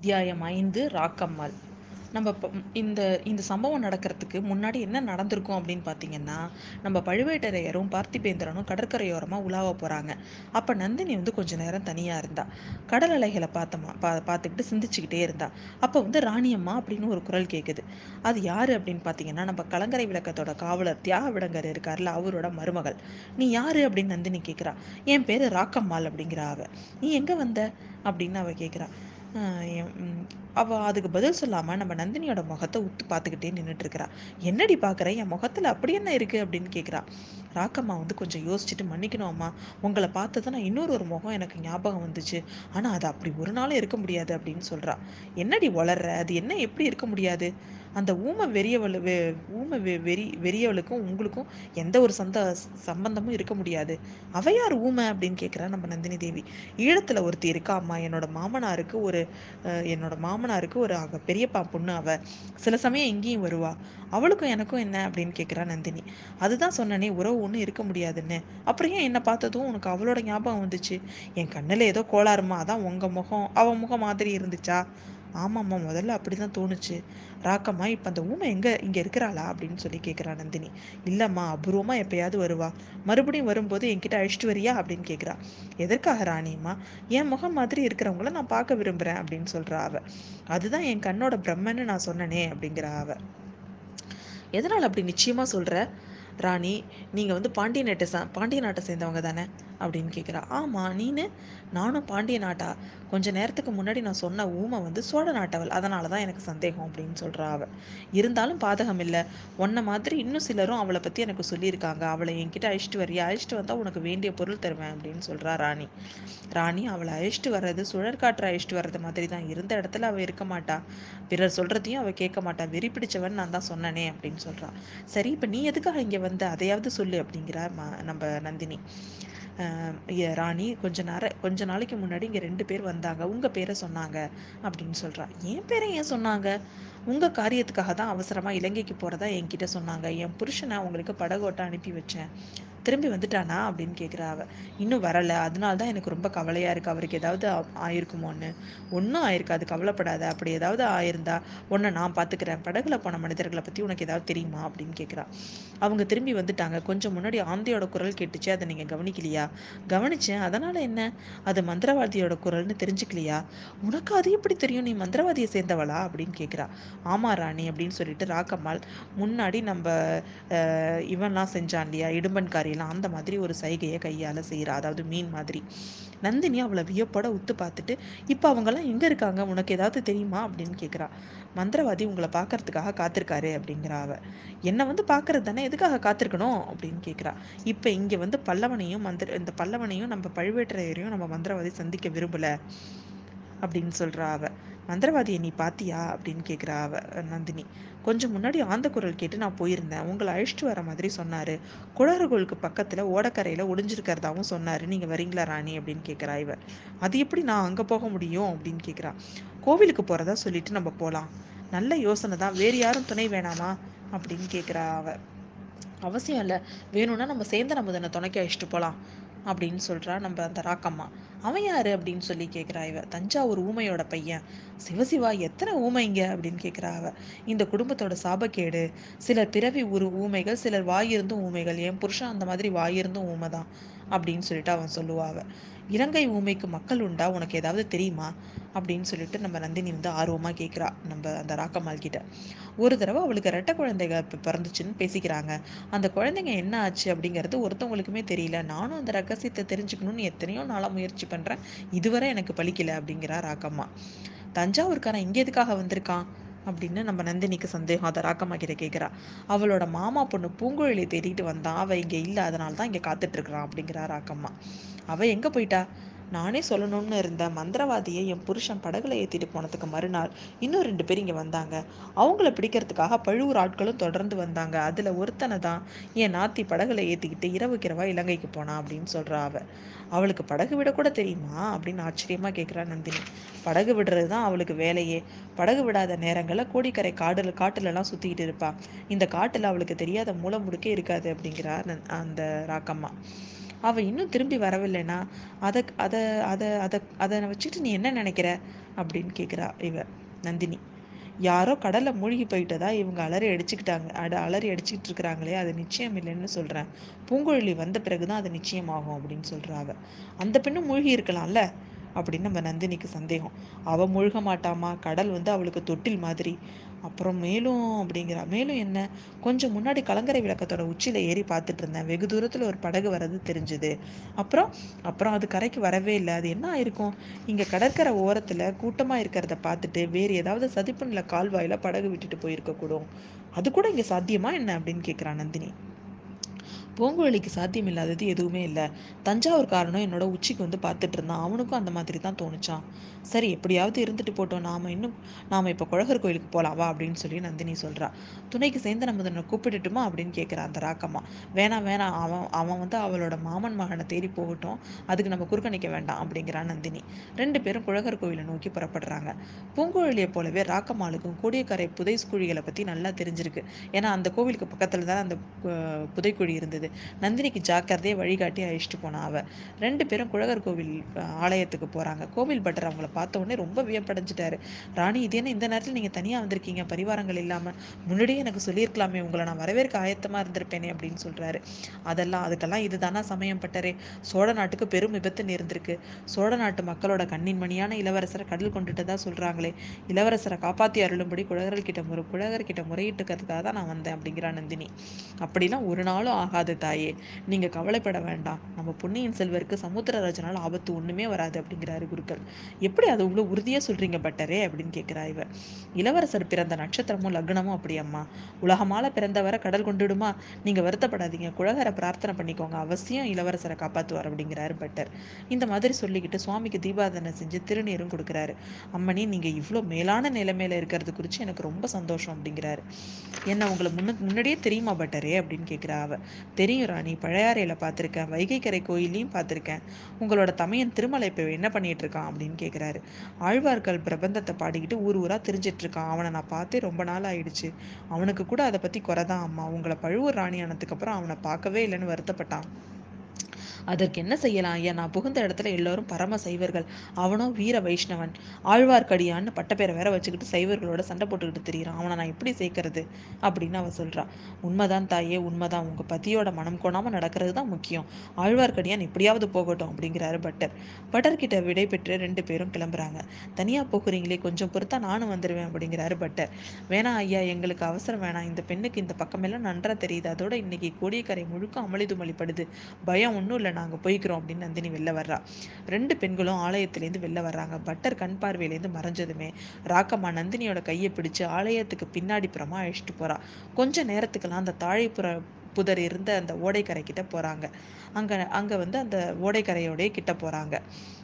அத்தியாயம் ஐந்து ராக்கம்மாள். நம்ம இந்த இந்த சம்பவம் நடக்கிறதுக்கு முன்னாடி என்ன நடந்திருக்கும் அப்படின்னு பார்த்தீங்கன்னா நம்ம பழுவேட்டரையரும் பார்த்திபேந்திரனும் கடற்கரையோரமாக உலாவ போகிறாங்க அப்போ நந்தினி வந்து கொஞ்சம் நேரம் தனியாக இருந்தா. கடல் அலைகளை பார்த்தமா பா பார்த்துக்கிட்டு சிந்திச்சுக்கிட்டே இருந்தா. அப்போ வந்து ராணியம்மா அப்படின்னு ஒரு குரல் கேட்குது அது யார் அப்படின்னு பார்த்தீங்கன்னா நம்ம கலங்கரை விளக்கத்தோட காவலர் தியாக விடங்கர் இருக்கார்ல அவரோட மருமகள். நீ யார் அப்படின்னு நந்தினி கேட்குறா என் பேர் ராக்கம்மாள் அப்படிங்கிற அவ. நீ எங்கே வந்த? அப்படின்னு அவ கேட்குறா அவள் அதுக்கு பதில் சொல்லாமல் நம்ம நந்தினியோட முகத்தை உத்து பார்த்துக்கிட்டே நின்றுட்டுருக்கிறா என்னடி பார்க்குற என் முகத்தில் அப்படி என்ன இருக்குது அப்படின்னு கேட்குறா ராக்கம்மா வந்து கொஞ்சம் யோசிச்சுட்டு மன்னிக்கணும் அம்மா உங்களை பார்த்து தான் நான் இன்னொரு ஒரு முகம் எனக்கு ஞாபகம் வந்துச்சு. ஆனால் அது அப்படி ஒரு நாளும் இருக்க முடியாது அப்படின்னு சொல்கிறா என்னடி வளர்ற அது என்ன? எப்படி இருக்க முடியாது? அந்த ஊமை வெறியவள் வெ ஊமை வெ வெறி வெறியவளுக்கும் உங்களுக்கும் எந்த ஒரு சந்த சம்பந்தமும் இருக்க முடியாது. அவையார் ஊமை அப்படின்னு கேட்குறா நம்ம நந்தினி தேவி. ஈழத்தில் ஒருத்தி இருக்கா அம்மா. என்னோட மாமனாருக்கு ஒரு என்னோட மாமனாருக்கு ஒரு பெரியப்பா பொண்ணு அவ. சில சமயம் இங்கேயும் வருவா. அவளுக்கும் எனக்கும் என்ன அப்படின்னு கேட்குறா நந்தினி. அதுதான் சொன்னனே உறவு ஒன்றும் இருக்க முடியாதுன்னு. அப்புறம் ஏன் என்னை பார்த்ததும் உனக்கு அவளோட ஞாபகம் வந்துச்சு? என் கண்ணில் ஏதோ கோளாறுமா. அதான் உங்கள் முகம். அவன் முகம் மாதிரி இருந்துச்சா? ஆமாம்மா முதல்ல அப்படி தான் தோணுச்சு. ராக்கம்மா இப்போ அந்த ஊமை எங்கே இங்கே இருக்கிறாளா? அப்படின்னு சொல்லி கேட்குறா நந்தினி. இல்லைம்மா அபூர்வமாக எப்பயாவது வருவா. மறுபடியும் வரும்போது என்கிட்ட அழிச்சிட்டு வரியா? அப்படின்னு கேட்குறா எதற்காக ராணியம்மா என் முகம் மாதிரி இருக்கிறவங்கள நான் பார்க்க விரும்புகிறேன் அப்படின்னு சொல்கிறா அவ. அதுதான் என் கண்ணோட பிரம்மன்னு நான் சொன்னனே அப்படிங்கிறா அவ. எதனால் அப்படி நிச்சயமாக சொல்கிற ராணி நீங்கள் வந்து பாண்டிய நாட்டை சா பாண்டிய நாட்டை சேர்ந்தவங்க தானே. அப்படின்னு கேட்குறா. ஆமாம் நீனு நானும் பாண்டிய நாட்டா. கொஞ்ச நேரத்துக்கு முன்னாடி நான் சொன்ன ஊமை வந்து சோழ நாட்டவள். அதனால தான் எனக்கு சந்தேகம் அப்படின்னு சொல்கிறா அவள் இருந்தாலும் பாதகம் இல்லை. உன்ன மாதிரி இன்னும் சிலரும் அவளை பற்றி எனக்கு சொல்லியிருக்காங்க. அவளை என்கிட்ட அழிச்சிட்டு வரியா? அழிச்சிட்டு வந்தால் உனக்கு வேண்டிய பொருள் தருவேன் அப்படின்னு சொல்கிறா ராணி. ராணி அவளை அழிச்சிட்டு வர்றது சுழற்காற்றை அழிச்சிட்டு வர்றது மாதிரி தான் இருந்த இடத்துல அவள் இருக்க மாட்டா. பிறர் சொல்கிறதையும் அவள் கேட்க மாட்டா. வெறி பிடிச்சவன் நான் தான் சொன்னனே அப்படின்னு சொல்கிறான் சரி இப்போ நீ எதுக்காக இங்கே வந்து அதையாவது சொல்லு அப்படிங்கிறா நம்ம நந்தினி. ராணி கொஞ்ச நேரம் கொஞ்ச நாளைக்கு முன்னாடி இங்கே ரெண்டு பேர் வந்தாங்க. உங்கள் பேரை சொன்னாங்க அப்படின்னு சொல்கிறா என் பேரை ஏன் சொன்னாங்க? உங்கள் காரியத்துக்காக தான் அவசரமாக இலங்கைக்கு போகிறதா என்கிட்ட சொன்னாங்க. என் புருஷனை உங்களுக்கு படகோட்ட அனுப்பி வச்சேன். திரும்பி வந்துட்டானா அப்படின்னு கேட்குறா அவ. இன்னும் வரலை. அதனால தான் எனக்கு ரொம்ப கவலையாக இருக்குது அவருக்கு ஏதாவது ஆயிருக்குமோன்னு. ஒன்றும் ஆயிருக்காது. கவலைப்படாத. அப்படி ஏதாவது ஆயிருந்தா உன்னை நான் பார்த்துக்கிறேன் படகுல போன மனிதர்களை பற்றி உனக்கு ஏதாவது தெரியுமா? அப்படின்னு கேட்குறா அவங்க திரும்பி வந்துட்டாங்க. கொஞ்சம் முன்னாடி ஆந்தையோட குரல் கேட்டுச்சு. அதை நீங்கள் கவனிக்கலையா? கவனிச்சேன். அதனால் என்ன? அது மந்திரவாதியோட குரல்னு தெரிஞ்சுக்கலையா? உனக்கு அது எப்படி தெரியும்? நீ மந்திரவாதியை சேர்ந்தவளா? அப்படின்னு கேட்குறா ஆமா ராணி அப்படின்னு சொல்லிட்டு ராக்கம்மாள் முன்னாடி நம்ம இவன்லாம் செஞ்சான் இல்லையா? இடும்பன்காரி வரையலாம் அந்த மாதிரி ஒரு சைகையை கையால் செய்கிறா அதாவது மீன் மாதிரி. நந்தினி அவளை வியப்போட உத்து பார்த்துட்டு இப்போ அவங்கெல்லாம் எங்கே இருக்காங்க? உனக்கு ஏதாவது தெரியுமா? அப்படின்னு கேட்குறா மந்திரவாதி உங்களை பார்க்கறதுக்காக காத்திருக்காரு அப்படிங்கிறா அவ. என்னை வந்து பார்க்கறது தானே? எதுக்காக காத்திருக்கணும்? அப்படின்னு கேட்குறா இப்போ இங்கே வந்து பல்லவனையும் மந்திர இந்த பல்லவனையும் நம்ம பழுவேட்டரையரையும் நம்ம மந்திரவாதி சந்திக்க விரும்பலை அப்படின்னு சொல்கிறா அவ. மந்திரவாதியை நீ பாத்தியா அப்படின்னு கேட்குறா அவ நந்தினி. கொஞ்சம் முன்னாடி ஆந்த குரல் கேட்டு நான் போயிருந்தேன். உங்களை அழிச்சிட்டு வர மாதிரி சொன்னார். குளறுகோளுக்கு பக்கத்தில் ஓடக்கரையில் ஒளிஞ்சிருக்கிறதாவும் சொன்னார். நீங்கள் வரீங்களா ராணி? அப்படின்னு கேட்குறா இவ. அது எப்படி நான் அங்கே போக முடியும்? அப்படின்னு கேட்குறா கோவிலுக்கு போகிறதா சொல்லிட்டு நம்ம போகலாம் நல்ல யோசனை தான். வேறு யாரும் துணை வேணாமா? அப்படின்னு கேட்குறா அவ. அவசியம் இல்லை. வேணும்னா நம்ம சேர்ந்த நம்ம தானே துணைக்க அழிச்சிட்டு போகலாம் அப்படின்னு சொல்கிறா நம்ம அந்த ராக்கம்மா. அவன் யாரு அப்படின்னு சொல்லி கேட்குறா இவ. தஞ்சாவூர் ஊமையோட பையன். சிவசிவா எத்தனை ஊமைங்க அப்படின்னு கேட்குறா அவ. இந்த குடும்பத்தோட சாபக்கேடு. சிலர் பிறவி ஒரு ஊமைகள் சிலர் வாயிருந்தும் ஊமைகள். என் புருஷன் அந்த மாதிரி வாயிருந்தும் ஊமை தான் அப்படின்னு சொல்லிட்டு அவன் சொல்லுவா அவ. இலங்கை ஊமைக்கு மக்கள் உண்டா? உனக்கு ஏதாவது தெரியுமா? அப்படின்னு சொல்லிட்டு நம்ம நந்தினி வந்து ஆர்வமாக கேட்குறா நம்ம அந்த ராக்கம்மாள் கிட்ட. ஒரு தடவை அவளுக்கு ரெட்டை குழந்தைங்க பிறந்துச்சுன்னு பேசிக்கிறாங்க. அந்த குழந்தைங்க என்ன ஆச்சு அப்படிங்கிறது ஒருத்தவங்களுக்குமே தெரியல. நானும் அந்த ரகசியத்தை தெரிஞ்சுக்கணும்னு எத்தனையோ நாளாக முயற்சி பண்ணுறேன் இதுவரை எனக்கு பழிக்கலை அப்படிங்கிறா ராக்கம்மா தஞ்சாவூர்காரன் இங்கே எதுக்காக வந்திருக்கான்? அப்படின்னு நம்ம நந்தினிக்கு சந்தேகம். அதை ராக்கம்மா கிட்ட கேட்குறா அவளோட மாமா பொண்ணு பூங்குழலி தேடிட்டு வந்தான். அவள் இங்கே இல்லை அதனால தான் இங்கே காத்துட்ருக்குறான் அப்படிங்கிறா ராக்கம்மா அவள் எங்கே போயிட்டா? நானே சொல்லணும்னு இருந்த மந்திரவாதியை என் புருஷன் படகுல ஏற்றிட்டு போனதுக்கு மறுநாள் இன்னும் ரெண்டு பேர் இங்கே வந்தாங்க. அவங்கள பிடிக்கிறதுக்காக பழுவூர் ஆட்களும் தொடர்ந்து வந்தாங்க. அதில் ஒருத்தனை தான் என் நாத்தி படகுல ஏற்றிக்கிட்டு இரவு கிரவா இலங்கைக்கு போனான் அப்படின்னு சொல்கிறா அவள் அவளுக்கு படகு விடக்கூட தெரியுமா? அப்படின்னு ஆச்சரியமாக கேட்குறா நந்தினி. படகு விடுறது தான் அவளுக்கு வேலையே. படகு விடாத நேரங்களில் கோடிக்கரை காடுல காட்டுலலாம் சுற்றிக்கிட்டு இருப்பாள் இந்த காட்டில் அவளுக்கு தெரியாத மூலம் முடுக்கே இருக்காது அப்படிங்கிறா அந்த ராக்கம்மா. அவள் இன்னும் திரும்பி வரவில்லைனா அதை அதை அதை அதை அதை வச்சுட்டு நீ என்ன நினைக்கிற? அப்படின்னு கேட்குறா இவ நந்தினி. யாரோ கடலில் மூழ்கி போயிட்டதா இவங்க அலறி அடிச்சுக்கிட்டாங்க. அட அலறி அடிச்சுக்கிட்டு இருக்கிறாங்களே அது நிச்சயம் இல்லைன்னு சொல்கிறேன் பூங்குழலி வந்த பிறகுதான் அது நிச்சயமாகும் அப்படின்னு சொல்கிறாங்க அந்த பெண்ணும் மூழ்கி இருக்கலாம்ல? அப்படின்னு நம்ம நந்தினிக்கு சந்தேகம். அவள் மூழ்க மாட்டாமா? கடல் வந்து அவளுக்கு தொட்டில் மாதிரி. அப்புறம் மேலும் அப்படிங்கிறா. மேலும் என்ன? கொஞ்சம் முன்னாடி கலங்கரை விளக்கத்தோட உச்சியில் ஏறி பார்த்துட்டு இருந்தேன். வெகு தூரத்தில் ஒரு படகு வர்றது தெரிஞ்சுது. அப்புறம் அப்புறம் அது கரைக்கு வரவே இல்லை. அது என்ன ஆயிருக்கும்? இங்கே கடற்கரை ஓரத்தில் கூட்டமாக இருக்கிறத பார்த்துட்டு வேறு ஏதாவது சதிப்பு நில கால்வாயில் படகு விட்டுட்டு போயிருக்க கூடும் அது கூட இங்கே சாத்தியமா என்ன அப்படின்னு கேட்குறா நந்தினி. பூங்குழலிக்கு சாத்தியமில்லாதது எதுவுமே இல்லை. தஞ்சாவூர் காரணம் என்னோட உச்சிக்கு வந்து பார்த்துட்டு இருந்தான். அவனுக்கும் அந்த மாதிரி தான் தோணுச்சான் சரி எப்படியாவது இருந்துட்டு போட்டோம். நாம இன்னும் நாம இப்போ குழகர் கோயிலுக்கு போலாம். வா அப்படின்னு சொல்லி நந்தினி சொல்றா. துணைக்கு சேர்ந்து நம்ம கூப்பிட்டுட்டுமா அப்படின்னு கேட்குறான் அந்த ராக்கம்மா. வேணாம் வேணாம் அவன் அவன் வந்து அவளோட மாமன் மகனை தேடி போகட்டும். அதுக்கு நம்ம குறுக்கணிக்க வேண்டாம் அப்படிங்கிறா நந்தினி. ரெண்டு பேரும் குழகர் கோயிலை நோக்கி புறப்படுறாங்க. பூங்குழலியை போலவே ராக்கம்மாளுக்கும் கோடியக்கரை புதை குழிகளை பத்தி நல்லா தெரிஞ்சிருக்கு. ஏன்னா அந்த கோவிலுக்கு பக்கத்துல தான் அந்த புதைக்குழி இருந்தது. நந்தினிக்கு ஜாக்கிரதையை வழிகாட்டி அழிச்சிட்டு போனா அவ. ரெண்டு பேரும் குழகர் கோவில் ஆலயத்துக்கு போறாங்க. கோவில் பட்டர் அவங்கள பார்த்த உடனே ரொம்ப வியப்படைஞ்சிட்டாரு. ராணி இது என்ன இந்த நேரத்தில் நீங்க தனியா வந்திருக்கீங்க? பரிவாரங்கள் இல்லாம. முன்னாடியே எனக்கு சொல்லியிருக்கலாமே உங்களை நான் வரவேற்க ஆயத்தமா இருந்திருப்பேனே அப்படின்னு சொல்றாரு. அதெல்லாம் அதுக்கெல்லாம் இதுதானா சமயம் பட்டரே. சோழ நாட்டுக்கு பெரும் விபத்து நேர்ந்திருக்கு. சோழ நாட்டு மக்களோட கண்ணின் மணியான இளவரசரை கடல் கொண்டுட்டதா சொல்றாங்களே. இளவரசரை காப்பாத்தி அருளும்படி குழகர்கள் கிட்ட முறை குழகர்கிட்ட முறையிட்டுக்கிறதுக்காக தான் நான் வந்தேன் அப்படிங்கிறா நந்தினி. அப்படிலாம் ஒரு நாளும் ஆகாது. தாயே. நீங்க கவலைப்பட வேண்டாம். நம்ம பொன்னியின் செல்வருக்கு சமுத்திரராஜனால் ஆபத்து ஒண்ணுமே வராது அப்படிங்கிறாரு குருக்கள். எப்படி அது இவ்வளவு உறுதியா சொல்றீங்க பட்டரே அப்படின்னு கேட்குறா இவ இளவரசர் பிறந்த நட்சத்திரமும் லக்னமும் அப்படியம்மா உலகமால பிறந்தவரை கடல் கொண்டுடுமா? நீங்க வருத்தப்படாதீங்க. குழகரை பிரார்த்தனை பண்ணிக்கோங்க. அவசியம் இளவரசரை காப்பாற்றுவார் அப்படிங்கிறாரு பட்டர். இந்த மாதிரி சொல்லிக்கிட்டு சுவாமிக்கு தீபாதனை செஞ்சு திருநீரும் கொடுக்குறாரு. அம்மணி நீங்க இவ்வளோ மேலான நிலைமையில இருக்கிறது குறித்து எனக்கு ரொம்ப சந்தோஷம் அப்படிங்கிறாரு. என்ன உங்களை முன்ன முன்னாடியே தெரியுமா பட்டரே அப்படின்னு கேட்குறா அவ தெரியும் ராணி. பழையாறையில் பார்த்துருக்கேன். வைகைக்கரை கோயிலையும் பார்த்துருக்கேன். உங்களோட தமையன் திருமலை இப்போ என்ன பண்ணிட்டு இருக்கான் அப்படின்னு கேட்குறாரு ஆழ்வார்கள் பிரபந்தத்தை பாடிக்கிட்டு ஊர் ஊராக தெரிஞ்சிட்டு இருக்கான். அவனை நான் பார்த்தே ரொம்ப நாள் ஆயிடுச்சு. அவனுக்கு கூட அதை பற்றி குறைதான் அம்மா. உங்களை பழுவூர் ராணி ஆனதுக்கப்புறம் அவனை பார்க்கவே இல்லைன்னு வருத்தப்பட்டான். அதற்கு என்ன செய்யலாம்? ஐயா நான் புகுந்த இடத்துல எல்லோரும் பரம சைவர்கள். அவனோ வீர வைஷ்ணவன். ஆழ்வார்க்கடியான்னு பட்டப்பேரை வேற வச்சுக்கிட்டு சைவர்களோட சண்டை போட்டுக்கிட்டு தெரியுறான். அவனை நான் எப்படி சேர்க்கறது? அப்படின்னு அவ சொல்றா. உண்மைதான் தாயே உண்மைதான். உங்க பதியோட மனம் கோணாம நடக்கிறது தான் முக்கியம். ஆழ்வார்க்கடியான் எப்படியாவது போகட்டும் அப்படிங்கிறாரு பட்டர். பட்டர் கிட்ட விடை பெற்று ரெண்டு பேரும் கிளம்புறாங்க. தனியா போகிறீங்களே கொஞ்சம் பொறுத்தா நானும் வந்துடுவேன் அப்படிங்கிறாரு பட்டர். வேணாம் ஐயா எங்களுக்கு அவசரம் வேணாம். இந்த பெண்ணுக்கு இந்த பக்கமெல்லாம் நன்றா தெரியுது. அதோட இன்னைக்கு கோடியக்கரை முழுக்க அமளிதுமளிப்படுது பயம் ஒன்றும் இல்லை. நாங்கள் போய்க்கிறோம் அப்படின்னு நந்தினி வெளில வர்றா. ரெண்டு பெண்களும் ஆலயத்திலேருந்து வெளில வர்றாங்க. பட்டர் கண் பார்வையிலேருந்து மறைஞ்சதுமே ராக்கம்மா நந்தினியோட கையை பிடிச்சு ஆலயத்துக்கு பின்னாடி புறமா அழைச்சிட்டு போறா. கொஞ்ச நேரத்துக்கெல்லாம் அந்த தாழைப்புற புதர் இருந்த அந்த ஓடைக்கரை கிட்ட போறாங்க. அங்க அங்க வந்து அந்த ஓடைக்கரையோடய கிட்ட போறாங்க.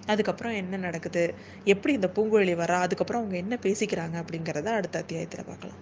அதுக்கப்புறம் என்ன நடக்குது? எப்படி இந்த பூங்குழலி வரா அதுக்கப்புறம் அவங்க என்ன பேசிக்கிறாங்க அப்படிங்கிறத அடுத்த அத்தியாயத்தில் பார்க்கலாம்.